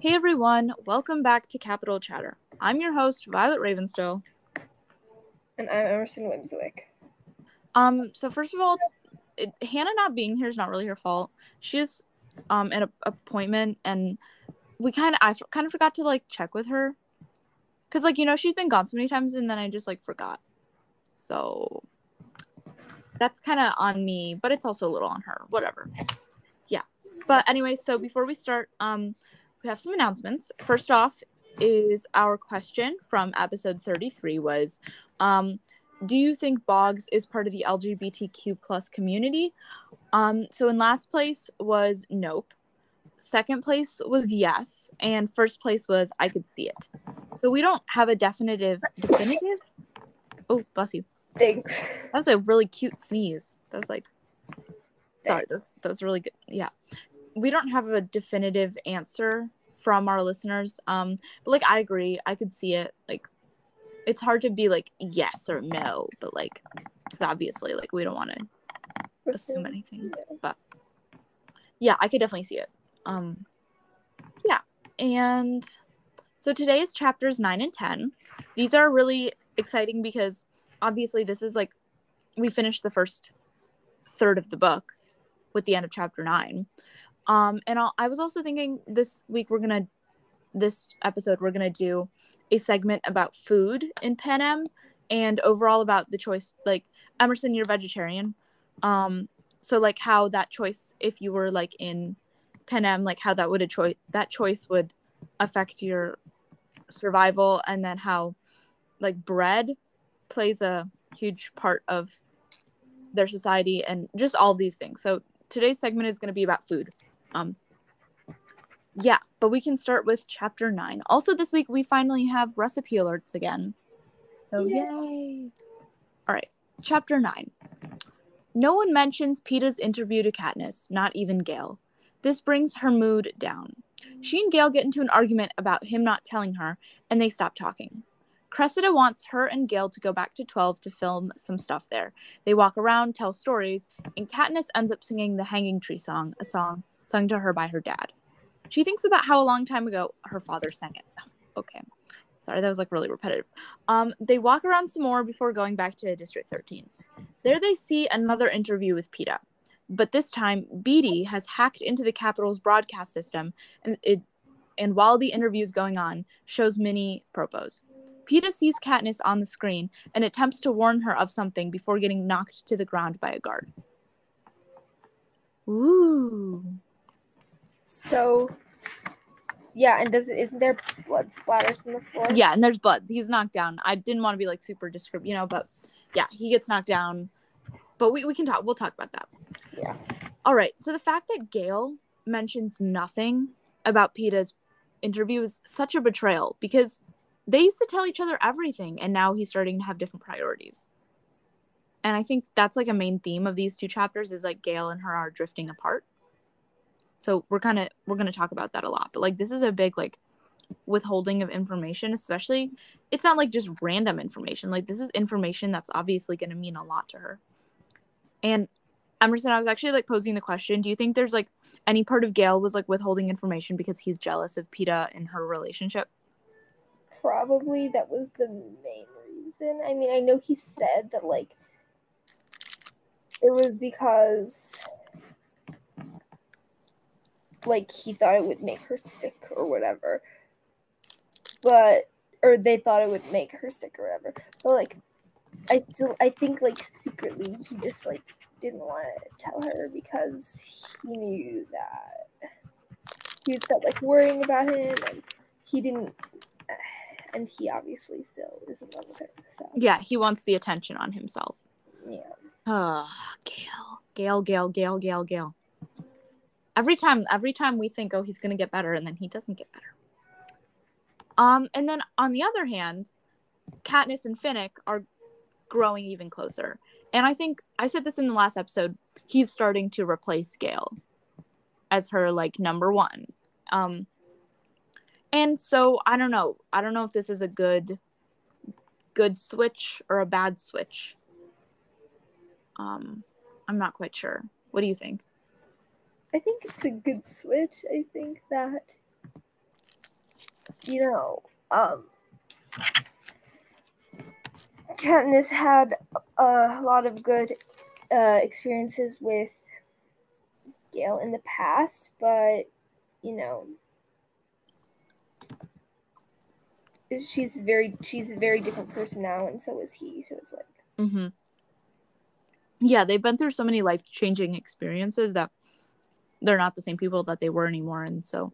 Hey everyone, welcome back to Capital Chatter. I'm your host, Violet Ravenstow. And I'm Emerson Wimswick. Um, so first of all, it, Hannah not being here is not really her fault. She's um at an appointment, and we kind of I f- kind of forgot to like check with her, cause like you know she's been gone so many times, and then I just like forgot. So that's kind of on me, but it's also a little on her. Whatever. Yeah. But anyway, so before we start, um, we have some announcements. First off, is our question from episode 33 was um, do you think boggs is part of the lgbtq plus community? Um, so in last place was nope. Second place was yes. And first place was i could see it. So we don't have a definitive definitive? Oh bless you. Thanks. that was a really cute sneeze. That was like sorry that was, that was really good. Yeah. We don't have a definitive answer from our listeners. Um, but like I agree, I could see it. Like it's hard to be like yes or no, but like because obviously like we don't want to assume anything. But yeah, I could definitely see it. Um, yeah, and so today is chapters nine and ten. These are really exciting because obviously this is like we finished the first third of the book with the end of chapter nine. Um, and I'll, I was also thinking this week we're gonna, this episode we're gonna do a segment about food in Panem and overall about the choice. Like Emerson, you're vegetarian, um, so like how that choice, if you were like in Panem, like how that would a choice that choice would affect your survival, and then how like bread plays a huge part of their society and just all these things. So today's segment is going to be about food. Um, yeah, but we can start with chapter nine. Also, this week we finally have recipe alerts again. So, yay! yay. All right, chapter nine. No one mentions Peeta's interview to Katniss, not even Gale. This brings her mood down. She and Gale get into an argument about him not telling her, and they stop talking. Cressida wants her and Gale to go back to 12 to film some stuff there. They walk around, tell stories, and Katniss ends up singing the Hanging Tree song, a song sung to her by her dad. She thinks about how a long time ago her father sang it. okay. Sorry, that was like really repetitive. Um, they walk around some more before going back to District 13. There they see another interview with Peeta. But this time, Beetee has hacked into the Capitol's broadcast system and it and while the interview is going on, shows mini propos. Peeta sees Katniss on the screen and attempts to warn her of something before getting knocked to the ground by a guard. Ooh. So, yeah, and does it isn't there blood splatters on the floor? Yeah, and there's blood. He's knocked down. I didn't want to be like super descriptive, you know, but yeah, he gets knocked down. But we, we can talk. We'll talk about that. Yeah. All right. So the fact that Gale mentions nothing about Peeta's interview is such a betrayal because they used to tell each other everything, and now he's starting to have different priorities. And I think that's like a main theme of these two chapters is like Gale and her are drifting apart. So we're kind of we're going to talk about that a lot. But like this is a big like withholding of information, especially it's not like just random information. Like this is information that's obviously going to mean a lot to her. And Emerson, I was actually like posing the question, do you think there's like any part of Gale was like withholding information because he's jealous of Peeta and her relationship? Probably that was the main reason. I mean, I know he said that like it was because like he thought it would make her sick or whatever. But or they thought it would make her sick or whatever. But like I still I think like secretly he just like didn't want to tell her because he knew that he would start like worrying about him and he didn't and he obviously still is in love with her. So Yeah, he wants the attention on himself. Yeah. Oh, Gale. Gale, Gale, Gale, Gale, Gale every time every time we think oh he's going to get better and then he doesn't get better. Um and then on the other hand Katniss and Finnick are growing even closer. And I think I said this in the last episode he's starting to replace Gale as her like number 1 um and so I don't know. I don't know if this is a good good switch or a bad switch. Um I'm not quite sure. What do you think I think it's a good switch. I think that you know, um, Katniss had a lot of good uh, experiences with Gale in the past, but you know, she's very she's a very different person now, and so is he. So it's like, Mm-hmm. Yeah, they've been through so many life changing experiences that they're not the same people that they were anymore, and so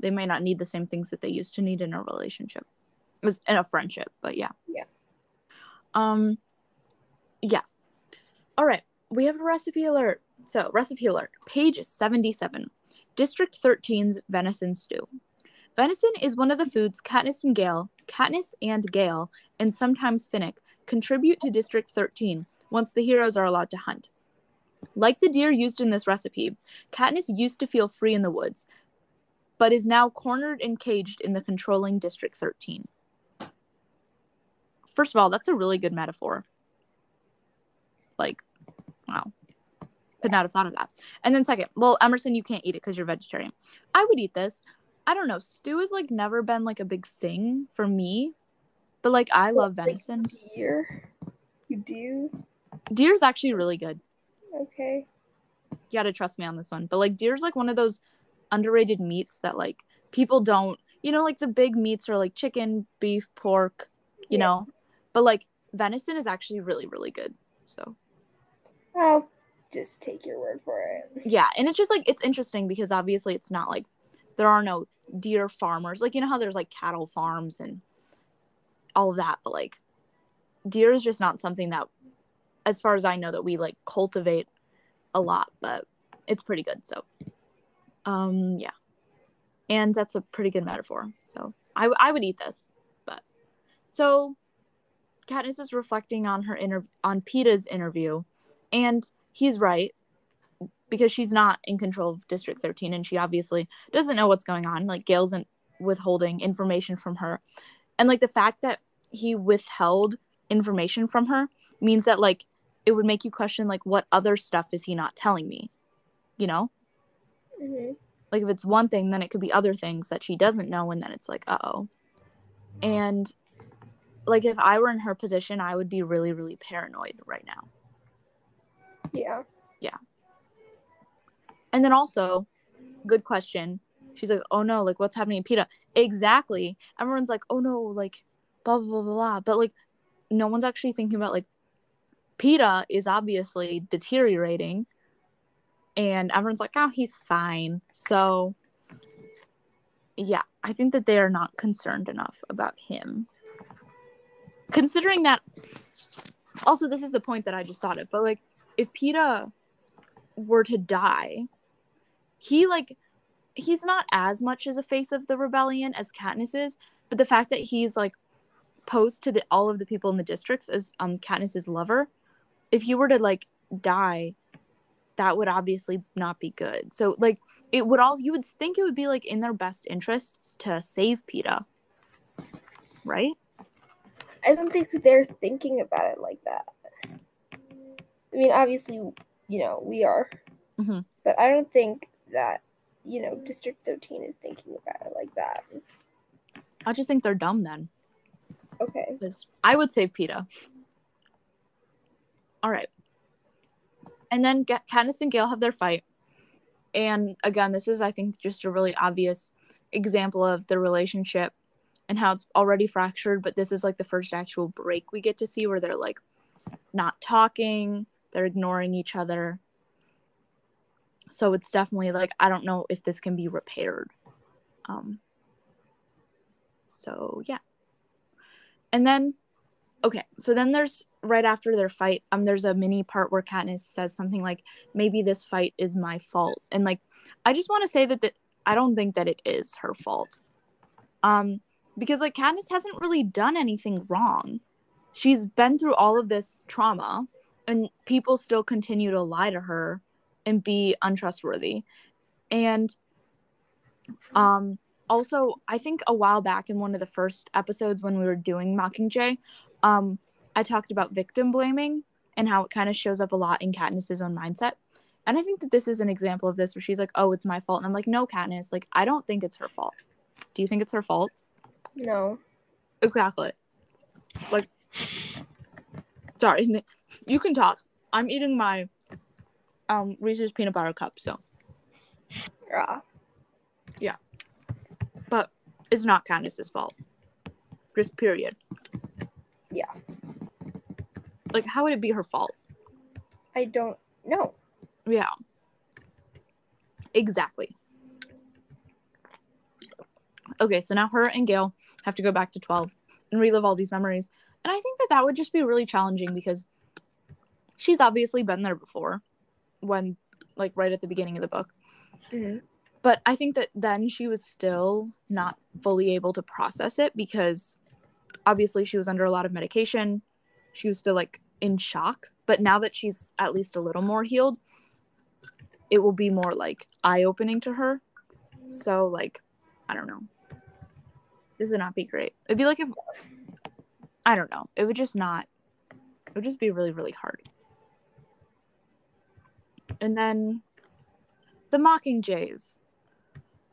they may not need the same things that they used to need in a relationship, As- in a friendship. But yeah. Yeah. Um. Yeah. All right. We have a recipe alert. So recipe alert, page seventy-seven. District 13's venison stew. Venison is one of the foods Katniss and Gale, Katniss and Gale, and sometimes Finnick contribute to District 13 once the heroes are allowed to hunt. Like the deer used in this recipe, Katniss used to feel free in the woods, but is now cornered and caged in the controlling District 13. First of all, that's a really good metaphor. Like, wow. Could not have thought of that. And then second, well, Emerson, you can't eat it because you're vegetarian. I would eat this. I don't know. Stew has like never been like a big thing for me, but like I love Like, venison. deer. You do Deer's actually really good. Okay. You gotta trust me on this one. But like deer's like one of those underrated meats that like people don't. You know, like the big meats are like chicken, beef, pork. You Yeah. know, but like venison is actually really really good. So I'll just take your word for it. yeah, and it's just like it's interesting because obviously it's not like there are no deer farmers. Like you know how there's like cattle farms and all of that, but like deer is just not something that as far as I know that we like cultivate a lot, but it's pretty good. So um yeah. And that's a pretty good metaphor. So I I would eat this. But so Katniss is reflecting on her inter- on Peeta's interview and he's right because she's not in control of District 13 and she obviously doesn't know what's going on. Like Gale's in- withholding information from her. And like the fact that he withheld information from her means that like it would make you question like what other stuff is he not telling me? You know? hmm Like if it's one thing, then it could be other things that she doesn't know and then it's like, uh-oh. And like if I were in her position, I would be really really paranoid right now. Yeah. Yeah. And then also, good question. She's like, oh no, like what's happening to Peeta? Exactly. Everyone's like, oh no, like blah blah blah. blah. But like, no one's actually thinking about like Peeta is obviously deteriorating, and everyone's like, oh, he's fine. So, yeah, I think that they are not concerned enough about him. Considering that, also, this is the point that I just thought of, but like, if Peeta were to die, he like he's not as much as a face of the rebellion as Katniss is, but the fact that he's like posed to the all of the people in the districts as um Katniss's lover, if he were to like die, that would obviously not be good. So like it would all you would think it would be like in their best interests to save Peeta. Right? I don't think that they're thinking about it like that. I mean, obviously, you know, we are. Mhm. But I don't think that, you know, District 13 is thinking about it like that. I just think they're dumb then. Okay. because I would save Peeta. All right. And then Ga- Katniss and Gale have their fight. And again, this is, I think, just a really obvious example of the relationship and how it's already fractured. But this is like the first actual break we get to see where they're like not talking, they're ignoring each other. So it's definitely like, I don't know if this can be repaired. Um, so yeah and then okay so then there's right after their fight um there's a mini part where Katniss says something like maybe this fight is my fault. And like I just want to say that that I don't think that it is her fault. Um because like Katniss hasn't really done anything wrong. She's been through all of this trauma and people still continue to lie to her and be untrustworthy. And um also i think a while back in one of the first episodes when we were doing mockingjay um i talked about victim blaming and how it kind of shows up a lot in katniss's own mindset and i think that this is an example of this where she's like oh it's my fault and i'm like no katniss like i don't think it's her fault do you think it's her fault No. Exactly. Like, sorry, you can talk. I'm eating my um Reese's peanut butter cup, so Yeah. Yeah. but it's not Candace's fault. Just period. Yeah. Like, how would it be her fault? I don't know. Yeah. Exactly. Okay, so now her and Gale have to go back to 12 and relive all these memories. And I think that that would just be really challenging because she's obviously been there before when, like, right at the beginning of the book. hmm But I think that then she was still not fully able to process it because obviously she was under a lot of medication. She was still, like, in shock. But now that she's at least a little more healed, it will be more like eye opening to her. So like, I don't know. This would not be great. It'd be like if I don't know. It would just not. It would just be really really hard. And then the Mockingjays.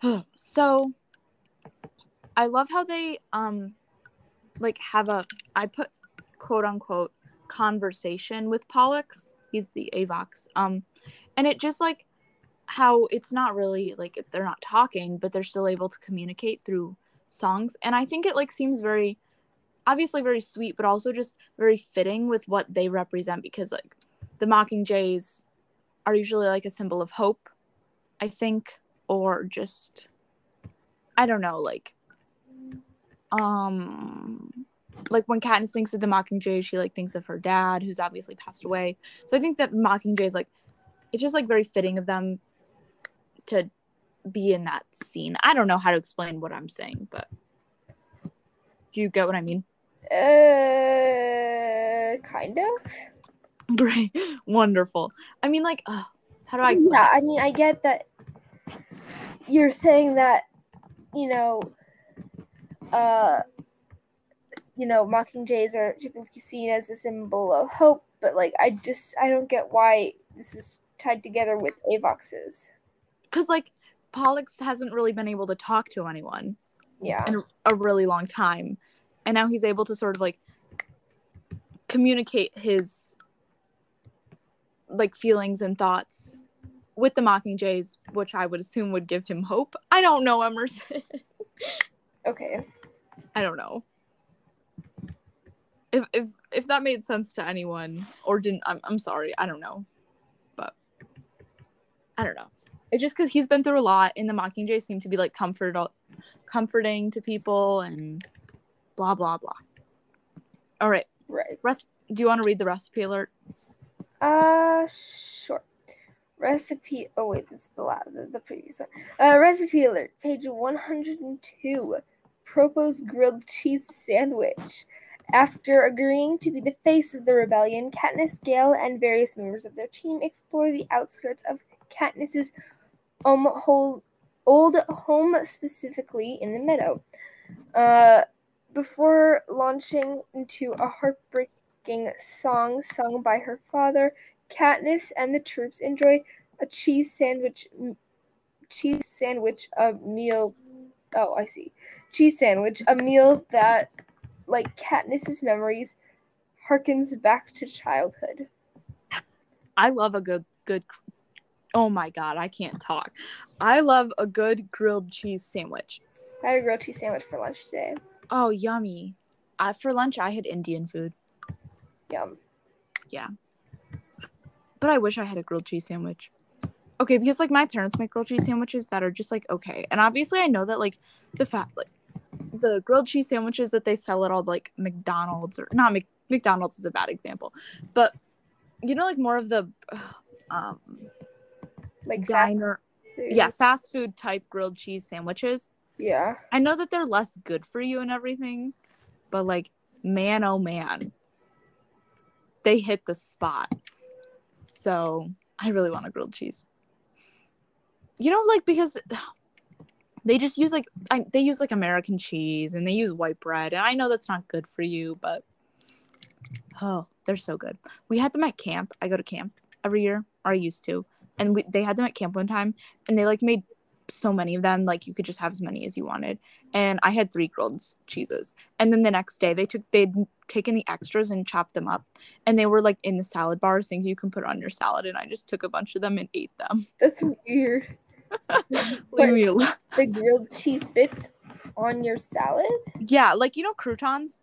so I love how they um like have a I put quote unquote conversation with Pollux. He's the Avox. Um and it just like how it's not really like they're not talking but they're still able to communicate through songs and i think it like seems very obviously very sweet but also just very fitting with what they represent because like the mockingjays are usually like a symbol of hope i think or just i don't know like um like when Katniss thinks of the Mockingjay, she like thinks of her dad, who's obviously passed away. So I think that Mockingjay is like, it's just like very fitting of them to be in that scene. I don't know how to explain what I'm saying, but do you get what I mean? Uh, kind of. Great, wonderful. I mean, like, how do I explain? Yeah, it? I mean, I get that you're saying that, you know, uh, you know, mockingjays are typically seen as a symbol of hope, but like, I just, I don't get why this is tied together with Avoxes. because like Pollux hasn't really been able to talk to anyone Yeah. in a really long time, and now he's able to sort of like communicate his like feelings and thoughts with the mockingjays, which I would assume would give him hope. I don't know, Emerson. Okay. I don't know. If if if that made sense to anyone or didn't, I'm I'm sorry. I don't know, but I don't know. It's just because he's been through a lot, and the Mockingjay seem to be like comfort comforting to people, and blah blah blah. All right, right. Rest. Do you want to read the recipe alert? Uh, sure recipe oh wait this is the last the previous one uh, recipe alert page 102 Propo's grilled cheese sandwich. After agreeing to be the face of the rebellion, Katniss, Gale, and various members of their team explore the outskirts of Katniss's um, whole, old home, specifically in the meadow, uh, before launching into a heartbreaking song sung by her father. Katniss and the troops enjoy a cheese sandwich, cheese sandwich of meal Oh, I see. Cheese sandwich, a meal that, like Katniss's memories, harkens back to childhood. I love a good good. Oh my god, I can't talk. I love a good grilled cheese sandwich. I had a grilled cheese sandwich for lunch today. Oh, yummy. Uh, for lunch, I had Indian food. Yum. Yeah, but I wish I had a grilled cheese sandwich. Okay, because like my parents make grilled cheese sandwiches that are just like okay, and obviously I know that like the fat like the grilled cheese sandwiches that they sell at all like McDonald's or not Mc, McDonald's is a bad example, but you know like more of the um Like diner food. yeah fast food type grilled cheese sandwiches. Yeah. I know that they're less good for you and everything, but like man oh man, they hit the spot. So I really want a grilled cheese. You know, like because they just use like I, they use like American cheese and they use white bread, and I know that's not good for you, but oh, they're so good. We had them at camp. I go to camp every year, or I used to, and we, they had them at camp one time, and they like made so many of them like you could just have as many as you wanted and i had three grilled cheeses and then the next day they took they'd taken the extras and chopped them up and they were like in the salad bars things you can put on your salad and i just took a bunch of them and ate them That's weird. Leave me alone. The grilled cheese bits on your salad? yeah like you know croutons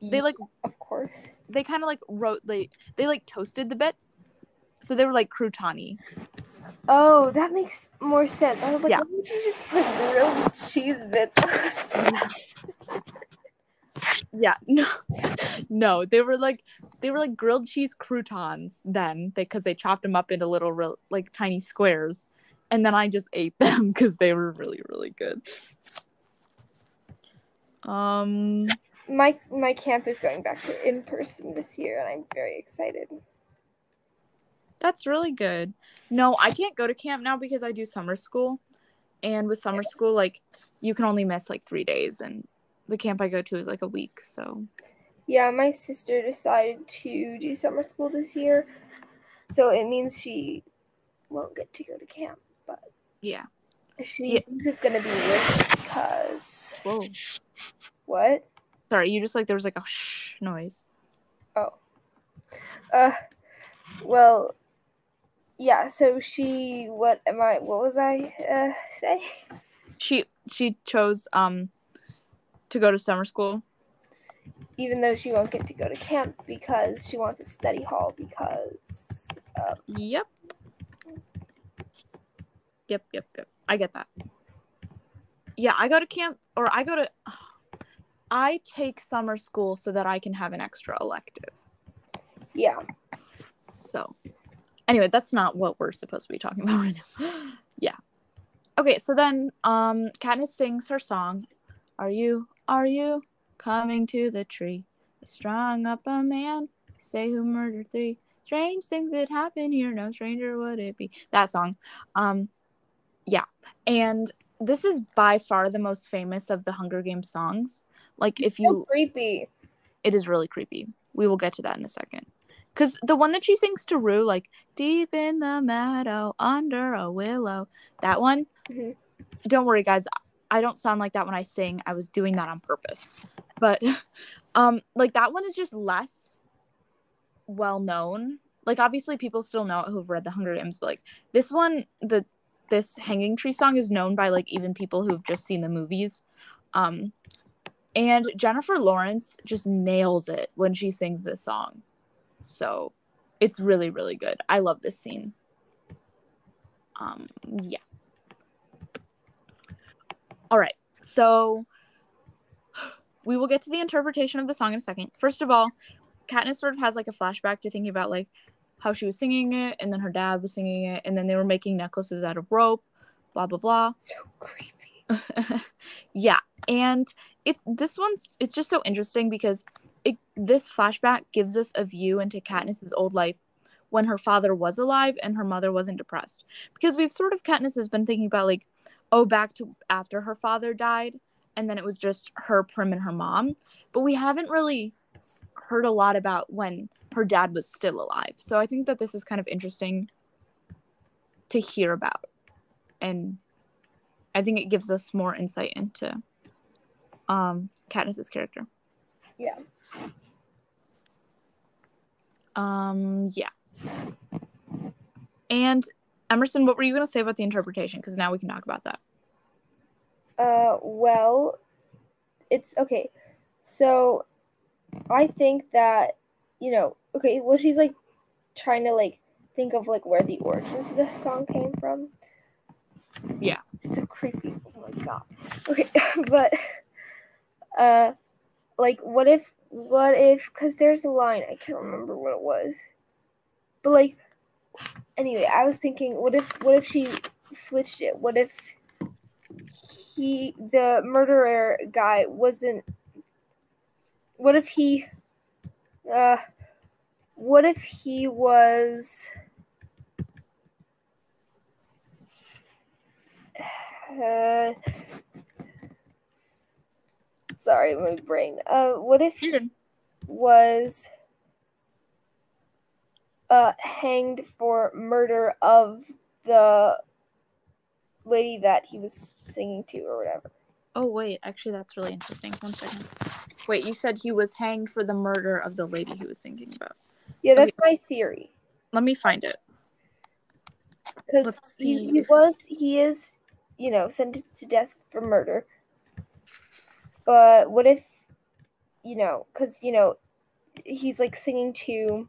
they like Of course. they kind of like wrote they they like toasted the bits so they were like croutony Oh, that makes more sense. I was like, Yeah. why would you just put grilled cheese bits yeah no no they were like they were like grilled cheese croutons then because they, chopped them up into little real, like tiny squares and then i just ate them because they were really really good. Um My my camp is going back to in person this year, and I'm very excited. that's really good. No i can't go to camp now because i do summer school. And with summer school like you can only miss like three days and the camp i go to is like a week so. Yeah, my sister decided to do summer school this year, so it means she won't get to go to camp. But yeah she Yeah. thinks it's gonna be it because whoa what? sorry you just like there was like a shh noise Oh. Uh, well, yeah. So she, what am I? What was I uh say? she she chose um to go to summer school Even though she won't get to go to camp because she wants a study hall because uh, yep yep yep yep. I get that. Yeah i go to camp or i go to i take summer school so that i can have an extra elective. Yeah. so anyway that's not what we're supposed to be talking about right now. Yeah. Okay so then um katniss sings her song are you are you coming to the tree? They strung up a man say who murdered three. Strange things that happen here no stranger would it be. That song. Um yeah and this is by far the most famous of the hunger games songs like if So you creepy. it is really creepy. We will get to that in a second. Cause the one that she sings to Rue, like deep in the meadow under a willow, that one. Mhm. Don't worry, guys. I don't sound like that when I sing. I was doing that on purpose. But um, like that one is just less well known. Like obviously people still know it who've read the Hunger Games, but like this one, the this hanging tree song is known by like even people who've just seen the movies. Um, and Jennifer Lawrence just nails it when she sings this song. So it's really, really good. I love this scene. Um, yeah. All right. So we will get to the interpretation of the song in a second. First of all, Katniss sort of has like a flashback to thinking about like how she was singing it, and then her dad was singing it, and then they were making necklaces out of rope, blah blah blah. So creepy. yeah and it this one's it's just so interesting because it this flashback gives us a view into Katniss's old life when her father was alive and her mother wasn't depressed because we've sort of Katniss has been thinking about like oh back to after her father died and then it was just her Prim and her mom but we haven't really heard a lot about when her dad was still alive so I think that this is kind of interesting to hear about and I think it gives us more insight into um Katniss's character. Yeah. Um yeah. And Emerson, what were you going to say about the interpretation cuz now we can talk about that. Uh, well, it's okay. So, I think that you know, okay. Well, she's like trying to like think of like where the origins of the song came from. Yeah. It's so creepy. Oh my god. Okay, but uh, like, what if, what if? Because there's a line I can't remember what it was, but like, anyway, I was thinking, what if, what if she switched it? What if he, the murderer guy, wasn't? What if he? Uh, what if he was? Uh, sorry, my brain. Uh, what if he was uh hanged for murder of the lady that he was singing to or whatever. Oh wait, actually that's really interesting. One second. Wait, you said he was hanged for the murder of the lady he was singing about. Yeah, that's my theory. Let me find it. Because he, he was he is, you know, sentenced to death for murder. But what if, you know, because you know, he's like singing to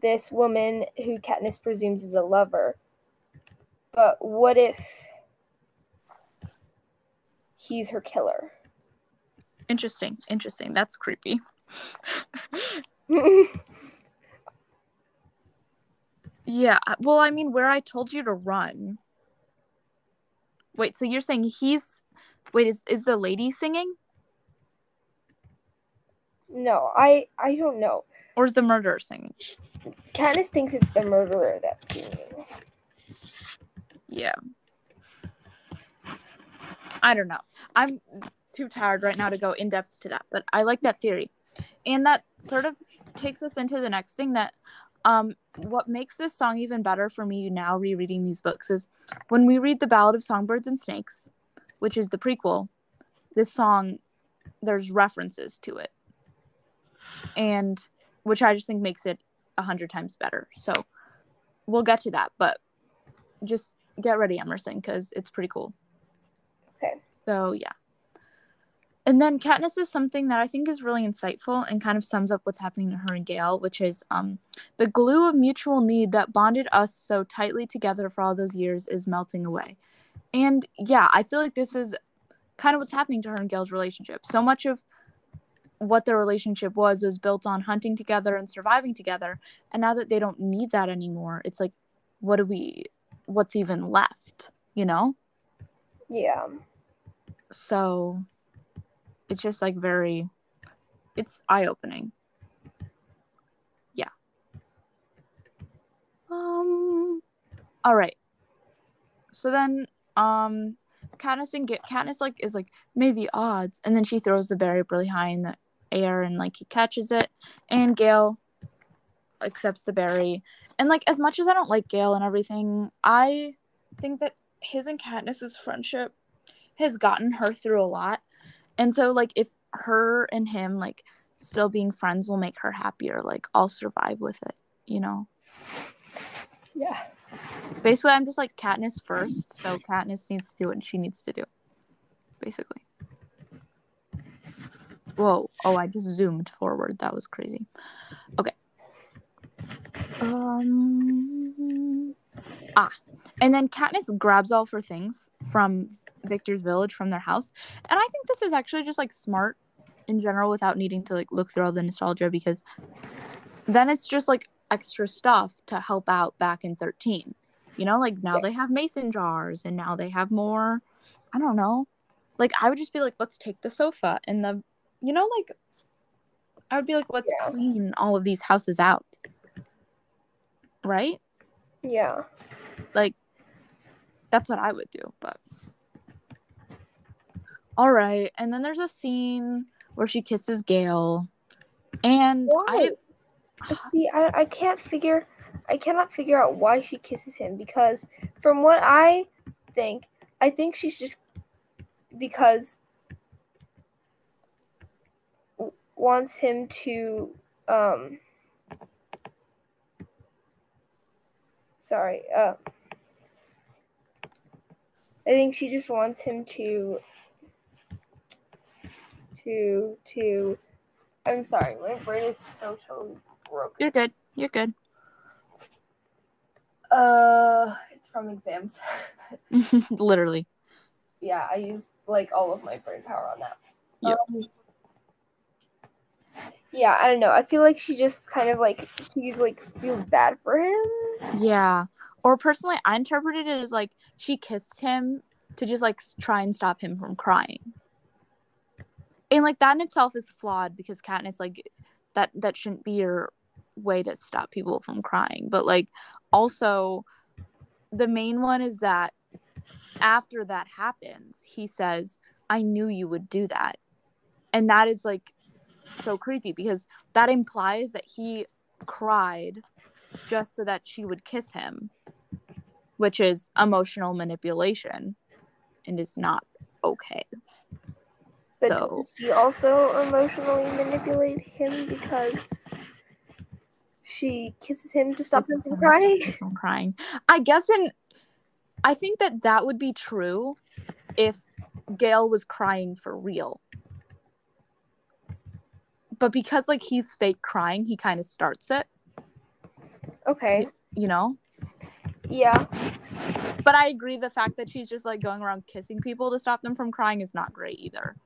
this woman who Katniss presumes is a lover. But what if he's her killer? Interesting. Interesting. That's creepy. Yeah. Well, I mean, where I told you to run. Wait, so you're saying he's Wait, is is the lady singing no, I I don't know. or is the murderer singing? Katniss thinks it's the murderer that's singing. Yeah. I don't know. I'm too tired right now to go in depth to that, but I like that theory. And that sort of takes us into the next thing that um what makes this song even better for me now rereading these books is when we read the Ballad of Songbirds and Snakes, which is the prequel, this song there's references to it. And which I just think makes it a hundred times better. So we'll get to that, but just get ready, Emerson, because it's pretty cool. Okay. So yeah. And then Katniss is something that I think is really insightful and kind of sums up what's happening to her and Gale, which is um the glue of mutual need that bonded us so tightly together for all those years is melting away. And yeah, I feel like this is kind of what's happening to her and Gale's relationship. So much of what their relationship was was built on hunting together and surviving together. And now that they don't need that anymore, it's like, what do we, what's even left, you know? Yeah. So it's just like very, it's eye opening. Yeah. Um, all right. So then, um, Katniss and get Katniss like is like maybe odds, and then she throws the berry really high in the air, and like he catches it, and Gale accepts the berry, and like as much as I don't like Gale and everything, I think that his and Katniss's friendship has gotten her through a lot, and so like if her and him like still being friends will make her happier, like I'll survive with it, you know. Yeah. Basically, I'm just like Katniss first, so Katniss needs to do what she needs to do. Basically. Whoa! Oh, I just zoomed forward. That was crazy. Okay. Um. Ah, and then Katniss grabs all of her things from Victor's village from their house, and I think this is actually just like smart in general without needing to like look through all the nostalgia because then it's just like extra stuff to help out back in 13 you know like now they have mason jars and now they have more i don't know. Like i would just be like let's take the sofa and the you know like i would be like let's Yeah. clean all of these houses out. Right? Yeah. like that's what i would do but all right. And then there's a scene where she kisses Gale. And i See, I, I can't figure, I cannot figure out why she kisses him because, from what I think, I think she's just because wants him to, um, sorry, uh, I think she just wants him to, to, to, I'm sorry, my brain is so totally broken. you're good you're good Uh, it's from exams. literally yeah, I used like all of my brain power on that. Yep. Um, yeah, I don't know. I feel like she just kind of like she's like feels bad for him. Yeah. Or personally, I interpreted it as like she kissed him to just like try and stop him from crying. And like that in itself is flawed because Katniss like that that shouldn't be your way to stop people from crying. But like also the main one is that after that happens, he says, "I knew you would do that." And that is like so creepy because that implies that he cried just so that she would kiss him which is emotional manipulation and is not okay. But so she also emotionally manipulate him because she kisses him to stop him from him to stop crying? from crying. I guess in I think that that would be true if Gale was crying for real. But because like he's fake crying, he kind of starts it, Okay. you know? Yeah. But I agree the fact that she's just like going around kissing people to stop them from crying is not great either.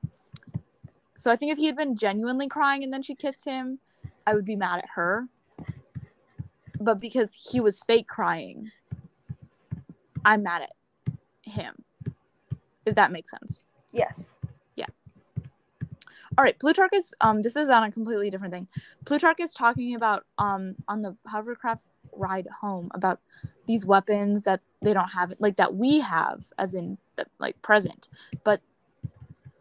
So I think if he had been genuinely crying and then she kissed him, I would be mad at her. But because he was fake crying, I'm mad at him. If that makes sense. Yes. Yeah. All right, Plutarch is um this is on a completely different thing. Plutarch is talking about um on the hovercraft ride home about these weapons that they don't have like that we have as in the like present, but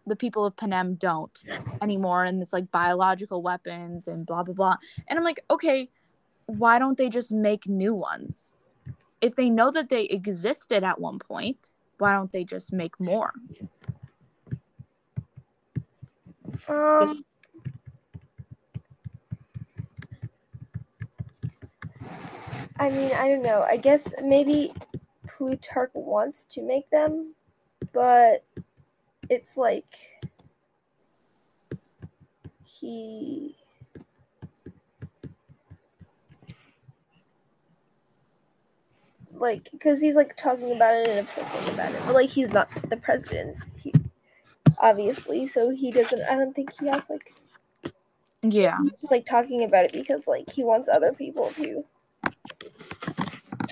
the people of Panem don't anymore and it's like biological weapons and blah blah blah. And I'm like, okay, why don't they just make new ones? If they know that they existed at one point, why don't they just make more? Um. Just- I mean, I don't know. I guess maybe Plutarch wants to make them, but it's like he like because he's like talking about it and obsessing about it but like he's not the president he obviously so he doesn't i don't think he has like Yeah. He's just like talking about it because like he wants other people to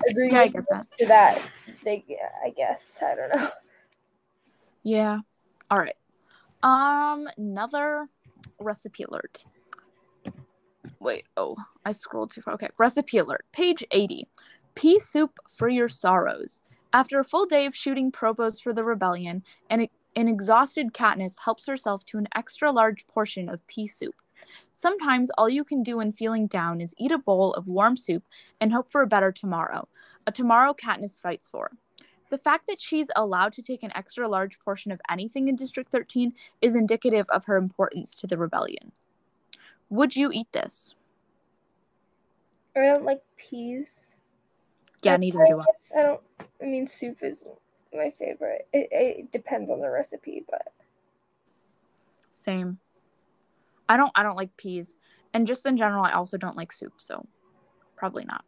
agree Yeah, I get that. to that they i guess i don't know Yeah. All right. Um, another recipe alert. Wait, oh, I scrolled too far. Okay, recipe alert. Page 80. Pea soup for your sorrows. After a full day of shooting propos for the rebellion, an, an exhausted Katniss helps herself to an extra large portion of pea soup. Sometimes all you can do when feeling down is eat a bowl of warm soup and hope for a better tomorrow, a tomorrow Katniss fights for. The fact that she's allowed to take an extra large portion of anything in District 13 is indicative of her importance to the rebellion. Would you eat this? i don't like peas Yeah, neither do I. I don't. I mean, soup is my favorite. It, it depends on the recipe, but Same. I don't I don't like peas. And just in general, I also don't like soup, so probably not.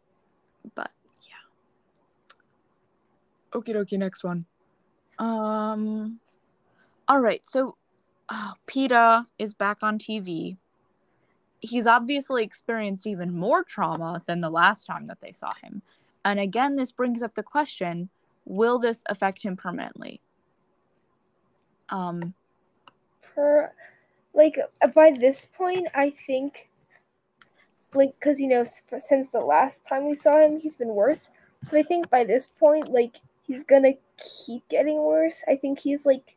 But. Okie dokie, next one. Um all right, so oh, Peeta is back on TV. He's obviously experienced even more trauma than the last time that they saw him. And again, this brings up the question will this affect him permanently? Um, per like uh, by this point, I think like because you know since the last time we saw him, he's been worse. So I think by this point, like he's gonna keep getting worse. I think he's like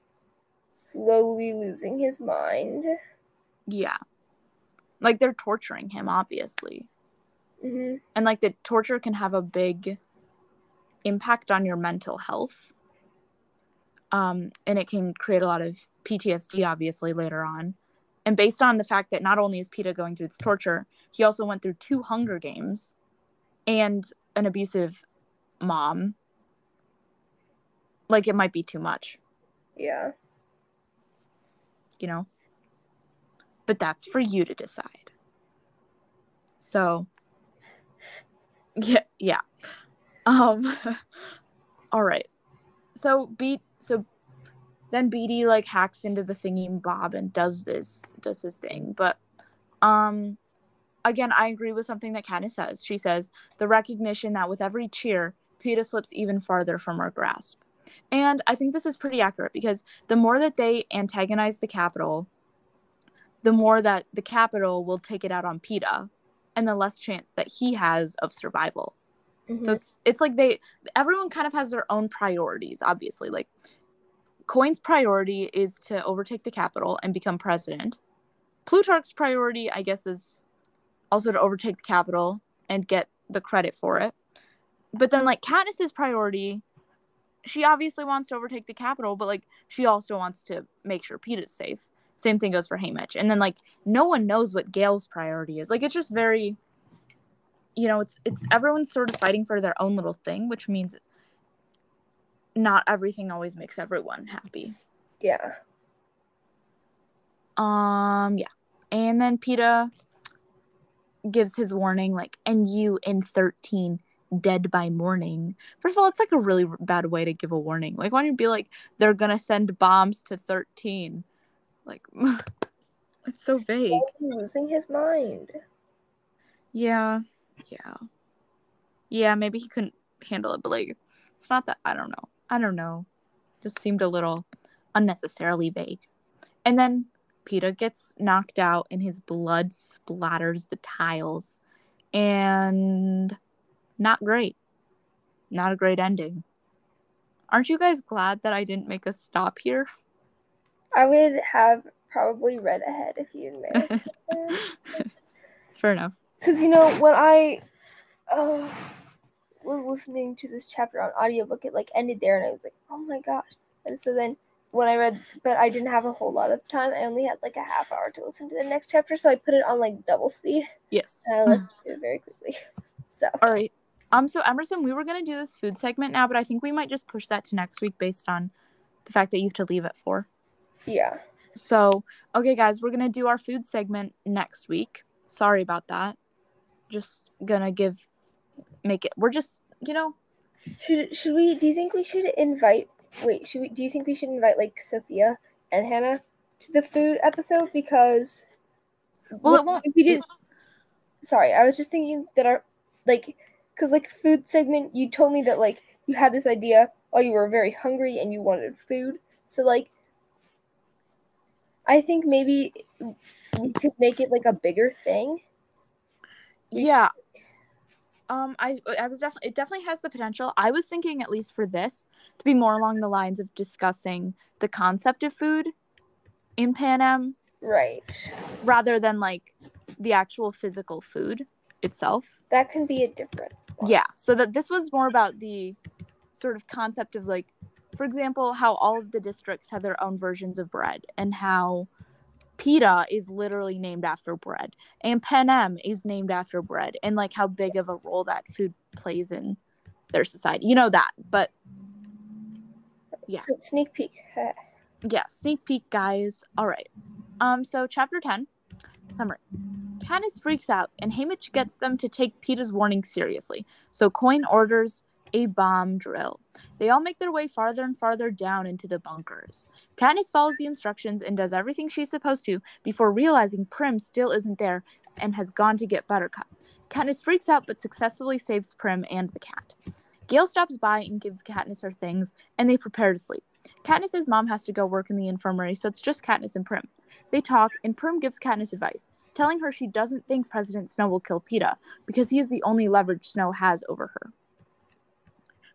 slowly losing his mind. yeah. Like they're torturing him, obviously. hmm and like the torture can have a big impact on your mental health um and it can create a lot of PTSD obviously later on and based on the fact that not only is Peeta going through its torture he also went through two hunger games and an abusive mom like it might be too much. Yeah. you know? But that's for you to decide. So yeah yeah. Um all right. So beat so then Beetee like hacks into the thingy bob and does this does his thing. But um again i agree with something that Katniss says. She says the recognition that with every cheer Peeta slips even farther from her grasp and i think this is pretty accurate because the more that they antagonize the Capitol the more that the Capitol will take it out on Peeta and the less chance that he has of survival. So Mhm. it's it's like they everyone kind of has their own priorities, obviously. Like Coin's priority is to overtake the Capitol and become president. Plutarch's priority, I guess, is also to overtake the Capitol and get the credit for it. but then like Katniss's priority, she obviously wants to overtake the Capitol, but like she also wants to make sure Peeta's safe. Same thing goes for Haymitch. And then like no one knows what Gale's priority is. Like it's just very you know, it's it's everyone's sort of fighting for their own little thing, which means not everything always makes everyone happy. Yeah. Um yeah. And then Peeta gives his warning like and you in 13 dead by morning. First of all, it's like a really bad way to give a warning. Like why don't you be like they're to send bombs to 13? Like it's so vague. He's losing his mind. Yeah. Yeah. Yeah, maybe he couldn't handle it, but like it's not that I don't know. I don't know. Just seemed a little unnecessarily vague. And then Peeta gets knocked out and his blood splatters the tiles. And not great. Not a great ending. Aren't you guys glad that I didn't make a stop here? I would have probably read ahead if you made Fair enough. Because, you know, when I uh, was listening to this chapter on audiobook, it like ended there and I was like, oh my gosh. And so then when I read, but I didn't have a whole lot of time. I only had like a half hour to listen to the next chapter, so I put it on like double speed. Yes. And I listened to it very quickly. So. All right. Um. So Emerson, we were gonna do this food segment now, but I think we might just push that to next week based on the fact that you have to leave at four. Yeah. So okay, guys, we're gonna do our food segment next week. Sorry about that. Just gonna give, make it. We're just you know. Should should we? Do you think we should invite wait, should we do you think we should invite like Sophia and Hannah to the food episode? Because well it won't we did sorry, I was just thinking that our like because like food segment you told me that like you had this idea while you were very hungry and you wanted food. So like I think maybe we could make it like a bigger thing. Yeah, um, I I was definitely it definitely has the potential. I was thinking at least for this to be more along the lines of discussing the concept of food in Panem, right? Rather than like the actual physical food itself. That can be a different. Yeah, so that this was more about the sort of concept of like, for example, how all of the districts had their own versions of bread and how Peeta is literally named after bread, and Panem is named after bread, and like how big of a role that food plays in their society. You know that, but yeah. Sneak peek. yeah, sneak peek, guys. All right. Um. So chapter ten, summary. Katniss freaks out, and Haymitch gets them to take Peeta's warning seriously. So Coin orders a bomb drill. They all make their way farther and farther down into the bunkers. Katniss follows the instructions and does everything she's supposed to before realizing Prim still isn't there and has gone to get Buttercup. Katniss freaks out but successfully saves Prim and the cat. Gale stops by and gives Katniss her things, and they prepare to sleep. Katniss's mom has to go work in the infirmary, so it's just Katniss and Prim. They talk, and Prim gives Katniss advice, telling her she doesn't think President Snow will kill Peeta because he is the only leverage Snow has over her.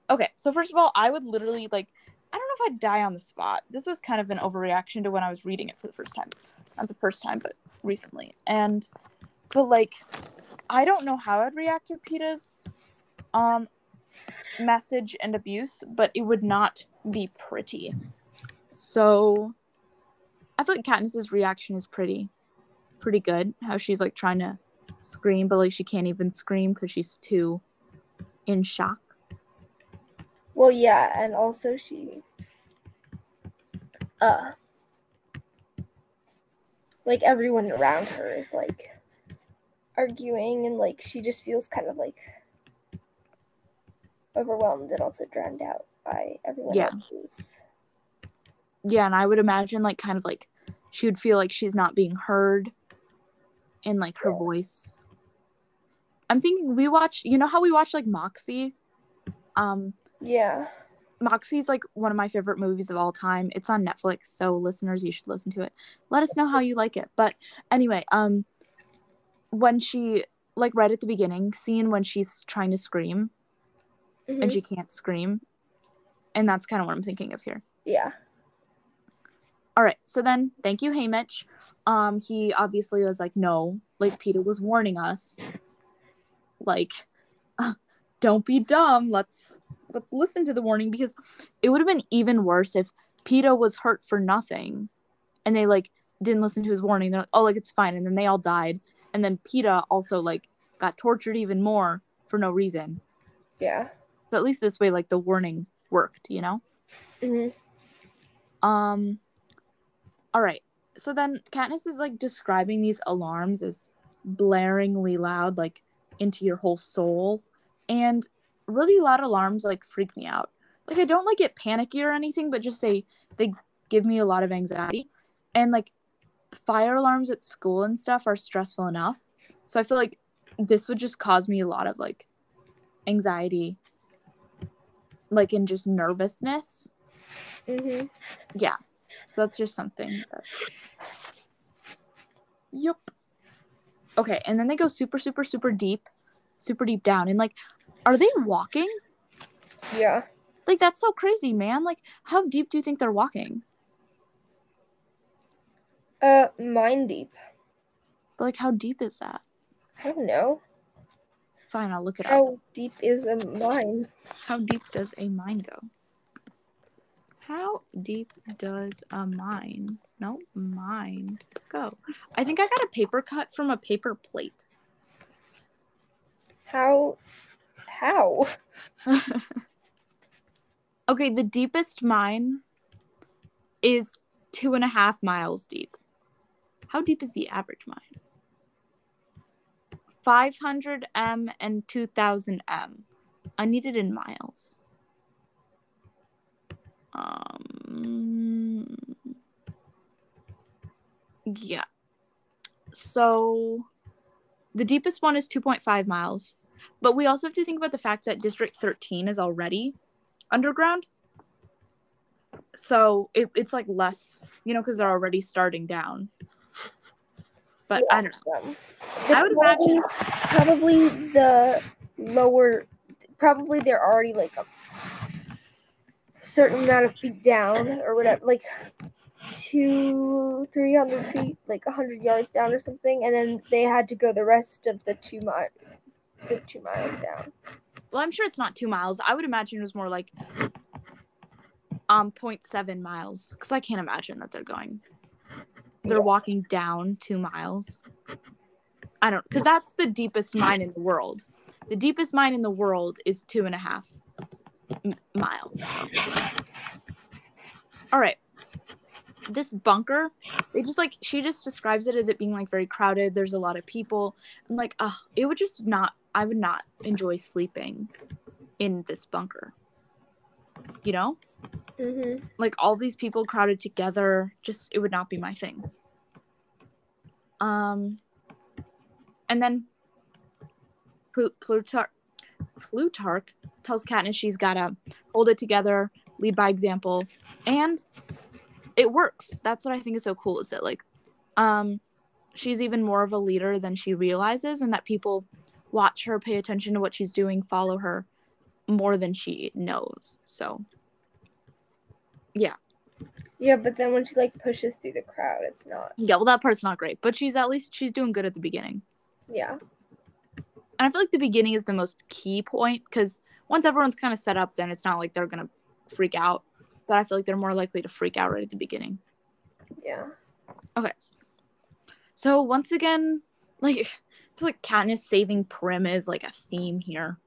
Okay, so first of all, I would literally like I don't know if I'd die on the spot. This was kind of an overreaction to when I was reading it for the first time. Not the first time, but recently. And but like I don't know how I'd react to Peeta's um message and abuse, but it would not be pretty. So I feel like Katniss's reaction is pretty pretty good. How she's like trying to scream, but like she can't even scream because she's too in shock. Well, yeah, and also she, uh, like everyone around her is like arguing, and like she just feels kind of like overwhelmed and also drowned out by everyone yeah. else. Yeah, and I would imagine like kind of like she would feel like she's not being heard in like her yeah. voice. I'm thinking we watch, you know how we watch like Moxie? Um yeah. Moxie's like one of my favorite movies of all time. It's on Netflix, so listeners, you should listen to it. Let us know how you like it. But anyway, um when she like right at the beginning, scene when she's trying to scream mm-hmm. and she can't scream. And that's kind of what I'm thinking of here. Yeah. All right. So then thank you, Haymitch. Um, he obviously was like, no, like Peeta was warning us. Like don't be dumb. Let's let's listen to the warning because it would have been even worse if Peeta was hurt for nothing and they like didn't listen to his warning. They're like, oh, like it's fine, and then they all died, and then Peeta also like got tortured even more for no reason. Yeah. So at least this way, like the warning worked, you know. hmm Um. All right. So then Katniss is like describing these alarms as blaringly loud, like into your whole soul, and really loud alarms like freak me out. Like I don't like get panicky or anything, but just say they give me a lot of anxiety, and like fire alarms at school and stuff are stressful enough. So I feel like this would just cause me a lot of like anxiety, like and just nervousness. hmm Yeah. So that's just something that. Yup. Okay, and then they go super, super, super deep, super deep down. And like, are they walking? Yeah. Like, that's so crazy, man. Like, how deep do you think they're walking? Uh, mind deep. But like, how deep is that? I don't know. Fine, I'll look it up. How deep is a mine? How deep does a mine go? How deep does a mine? No, mine go. I think I got a paper cut from a paper plate. How? How? okay, the deepest mine is two and a half miles deep. How deep is the average mine? 500 m and 2000 m. I need it in miles. Um. Yeah. So the deepest one is 2.5 miles. But we also have to think about the fact that District 13 is already underground. So it, it's like less, you know, because they're already starting down. But I don't know. I would imagine- probably the lower. Probably they're already like a certain amount of feet down or whatever, like two, three hundred feet, like a hundred yards down or something, and then they had to go the rest of the two mile, the two miles down. Well, I'm sure it's not two miles. I would imagine it was more like um 0.7 miles because I can't imagine that they're going. They're Yeah. walking down two miles. I don't because that's the deepest mine in the world. The deepest mine in the world is two and a half miles. All right. This bunker, they just like she just describes it as it being like very crowded. There's a lot of people, and like, uh, it would just not. I would not enjoy sleeping in this bunker. You know, Mm-hmm. like all these people crowded together, just it would not be my thing. Um, and then Plu- Plutarch, Plutarch tells Katniss she's gotta hold it together, lead by example, and it works. That's what I think is so cool. Is that like, um, she's even more of a leader than she realizes, and that people watch her, pay attention to what she's doing, follow her more than she knows. So Yeah, Yeah, but then when she like pushes through the crowd, it's not. yeah, well that part's not great, but she's at least she's doing good at the beginning. Yeah. And I feel like the beginning is the most key point because once everyone's kind of set up, then it's not like they're gonna freak out. But I feel like they're more likely to freak out right at the beginning. Yeah. Okay. So once again, like it's like Katniss saving Prim is like a theme here.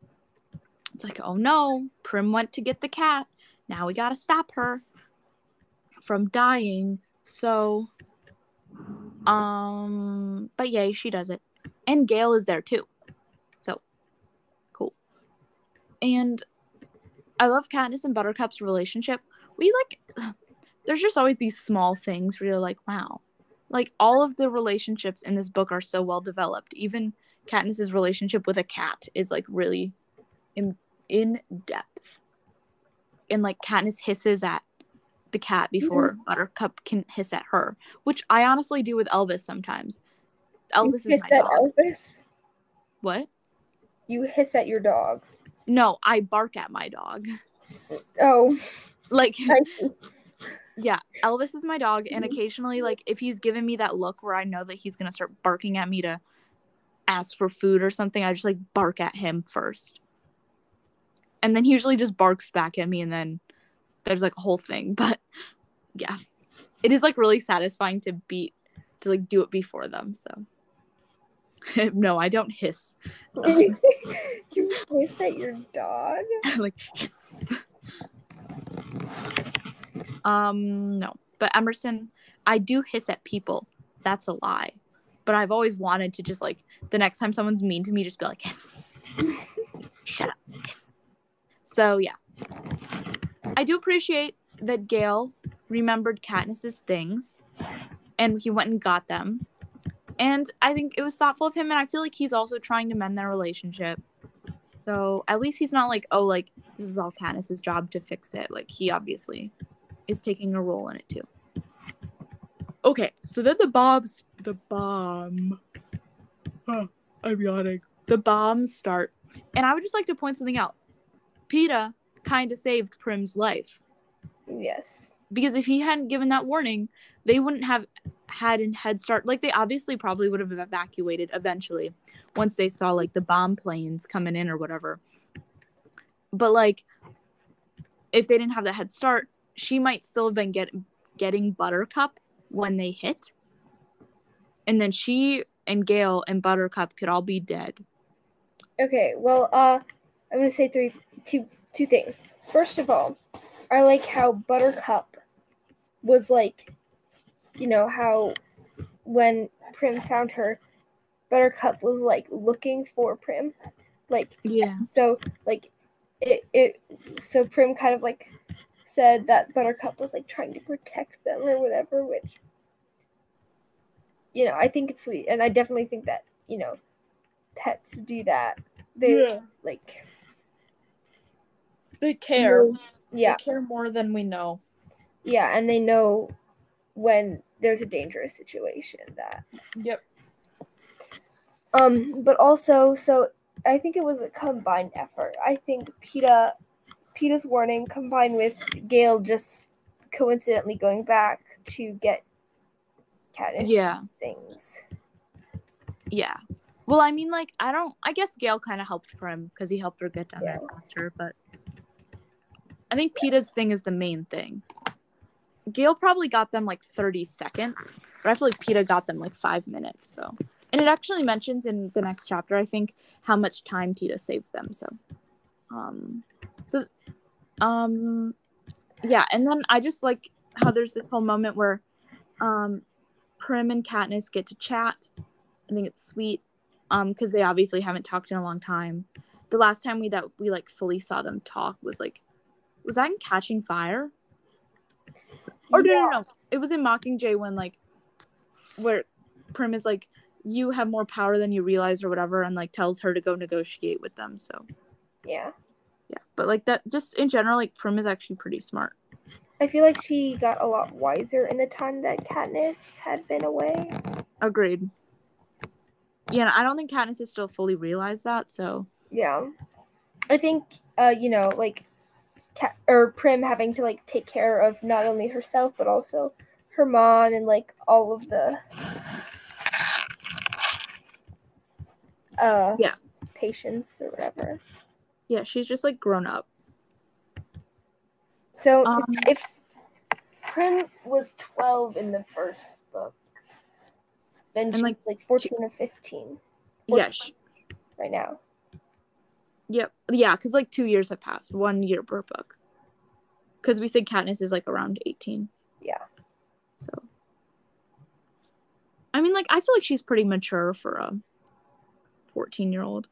It's like, oh no, Prim went to get the cat. Now we gotta stop her from dying. So, um, but yay, she does it, and Gale is there too. So, cool. And I love Katniss and Buttercup's relationship. We like, there's just always these small things where you're like, wow, like all of the relationships in this book are so well developed. Even Katniss's relationship with a cat is like really in in depth. And like Katniss hisses at the cat mm-hmm. before Buttercup can hiss at her, which I honestly do with Elvis sometimes. Elvis is you hiss my dog. Elvis. What? You hiss at your dog. No, I bark at my dog. Oh, Like yeah, Elvis is my dog, and occasionally, like if he's giving me that look where I know that he's gonna start barking at me to ask for food or something, I just like bark at him first. and then he usually just barks back at me and then there's like a whole thing but yeah it is like really satisfying to beat to like do it before them so no i don't hiss. You hiss at your dog? like hiss. Um no. But emerson i do hiss at people. That's a lie. But i've always wanted to just like the next time someone's mean to me just be like hiss. Shut up. Hiss. So yeah. I do appreciate that Gale remembered Katniss's things and he went and got them. And I think it was thoughtful of him and I feel like he's also trying to mend their relationship. So at least he's not like, oh, like this is all Katniss's job to fix it. Like he obviously is taking a role in it too. Okay, so then the bombs the bomb. Oh, I'm yawning. The bombs start. And I would just like to point something out. Peeta kind of saved Prim's life Yes. because if he hadn't given that warning, they wouldn't have had a head start. Like they obviously probably would have evacuated eventually once they saw like the bomb planes coming in or whatever. But like if they didn't have the head start, she might still have been get, getting Buttercup when they hit. And then she and Gale and Buttercup could all be dead. Okay, well, uh, I'm gonna say three, two, two things. First of all, I like how Buttercup was like, you know, how when Prim found her, Buttercup was like looking for Prim, like Yeah. so like it it so Prim kind of like said that Buttercup was like trying to protect them or whatever, which you know I think it's sweet, and I definitely think that you know pets do that. They like They know- yeah care more than we know. yeah, and they know when there's a dangerous situation that Yep. um but also so I think it was a combined effort. I think Peeta Peeta's warning combined with Gale just coincidentally going back to get Katniss Yeah. things. Yeah. Well, I mean, like, I don't. I guess Gale kind of helped Prim because he helped her get down there faster. But I think Peeta's thing is the main thing. Gale probably got them like 30 seconds, but I feel like Peeta got them like five minutes. So, and it actually mentions in the next chapter, I think, how much time Peeta saves them. So, um, so, um, yeah. And then I just like how there's this whole moment where, um, Prim and Katniss get to chat. I think it's sweet um because they obviously haven't talked in a long time the last time we that we like fully saw them talk was like was that in catching fire or no, no no it was in mockingjay when like where prim is like you have more power than you realize or whatever and like tells her to go negotiate with them so Yeah. yeah but like that just in general like prim is actually pretty smart I feel like she got a lot wiser in the time that Katniss had been away. agreed yeah i don't think katniss has still fully realized that so Yeah. I think uh, you know, like Or Prim having to like take care of not only herself but also her mom and like all of the uh Yeah. patients or whatever. yeah she's just like grown up So Um, if Prim was 12 in the first book, then she's like, like, 14 or 15 yeah sh- right now. Yep. Yeah, because like two years have passed. One year per book. Because we said Katniss is like around 18. Yeah. So. I mean, like, I feel like she's pretty mature for a 14 year old.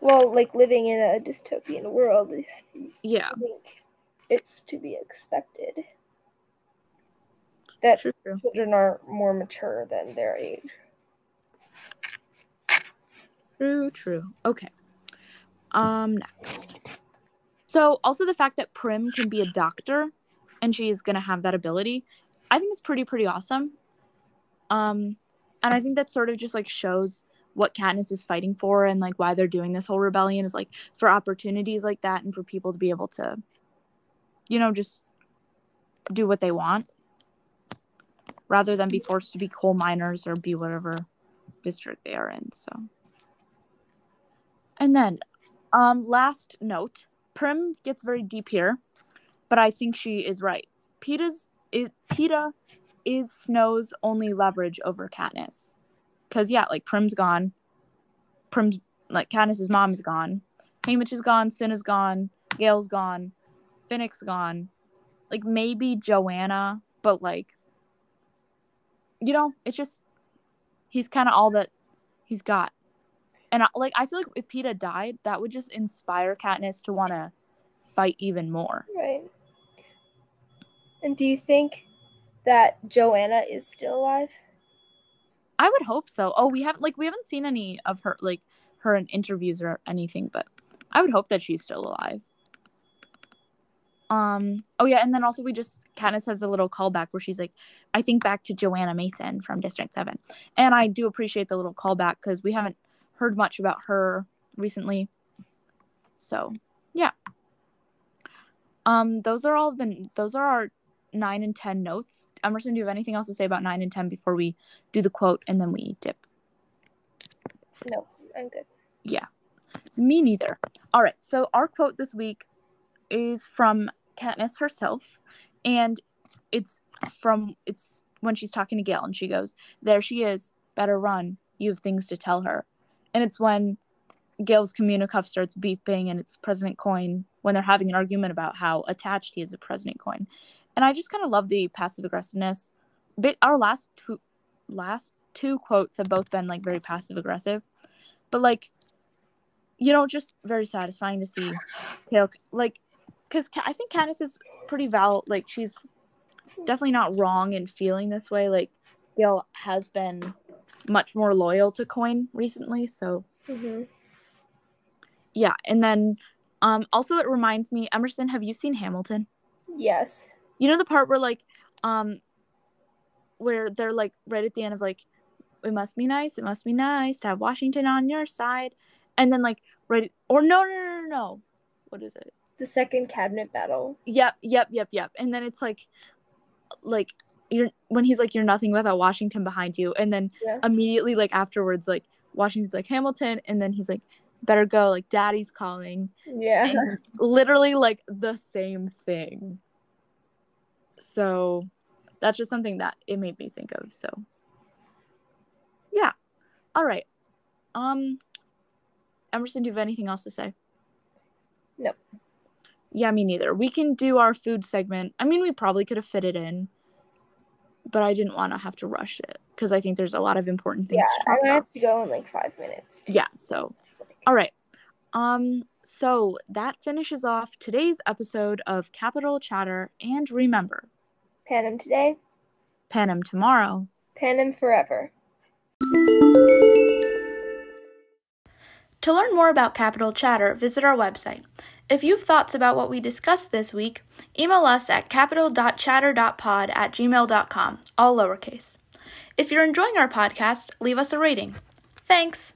Well, like living in a dystopian world, Yeah. I think it's to be expected that True, true. children are more mature than their age. True, true. Okay. Um, next. So, also the fact that Prim can be a doctor and she is going to have that ability, I think is pretty, pretty awesome. Um, and I think that sort of just like shows what Katniss is fighting for and like why they're doing this whole rebellion is like for opportunities like that and for people to be able to, you know, just do what they want rather than be forced to be coal miners or be whatever district they are in. So. And then, um, last note, Prim gets very deep here, but I think she is right. Peeta's it Peeta is Snow's only leverage over Katniss. Cause yeah, like Prim's gone. Prim's like Katniss's mom's gone. Haymitch is gone, Cinna's gone, Gale's gone, Finnick's gone. Like maybe Johanna, but like you know, it's just he's kind of all that he's got. And I, like I feel like if Peeta died, that would just inspire Katniss to want to fight even more. Right. And do you think that Johanna is still alive? I would hope so. Oh, we haven't like we haven't seen any of her like her in interviews or anything, but I would hope that she's still alive. Um. Oh yeah, and then also we just Katniss has a little callback where she's like, I think back to Johanna Mason from District Seven, and I do appreciate the little callback because we haven't heard much about her recently. So yeah. Um. Those are all the those are our nine and ten notes. Emerson, do you have anything else to say about nine and ten before we do the quote and then we dip? No, I'm good. Yeah. Me neither. All right. So our quote this week is from Katniss herself, and it's from it's when she's talking to Gale, and she goes, "There she is. Better run. You have things to tell her." And it's when Gale's communicuff starts beeping, and it's President Coin when they're having an argument about how attached he is to President Coin. And I just kind of love the passive aggressiveness. But our last two last two quotes have both been like very passive aggressive, but like you know, just very satisfying to see Gale like because I think Katniss is pretty val like she's definitely not wrong in feeling this way. Like Gale has been much more loyal to Coin recently, so Mm-hmm. yeah. And then um also it reminds me, Emerson, have you seen Hamilton? Yes. You know the part where like um where they're like right at the end of like it must be nice, it must be nice to have Washington on your side. And then like right or no no no no no. What is it? The second cabinet battle. Yep, yep, yep, yep. And then it's like like you're when he's like you're nothing without Washington behind you and then Yeah. immediately like afterwards like Washington's like Hamilton and then he's like better go like daddy's calling Yeah. and literally like the same thing. So that's just something that it made me think of. So yeah. All right. Um Emerson, do you have anything else to say? No. Yeah, me neither. We can do our food segment. I mean, we probably could have fit it in, but I didn't want to have to rush it because I think there's a lot of important things yeah. to I'm talk gonna about. have to go in like five minutes. Yeah, so all right. Um so that finishes off today's episode of Capital Chatter and remember, Panem today, Panem tomorrow. Panem forever. To learn more about Capital Chatter, visit our website. If you have thoughts about what we discussed this week, email us at capital.chatter.pod at gmail.com, all lowercase. If you're enjoying our podcast, leave us a rating. Thanks!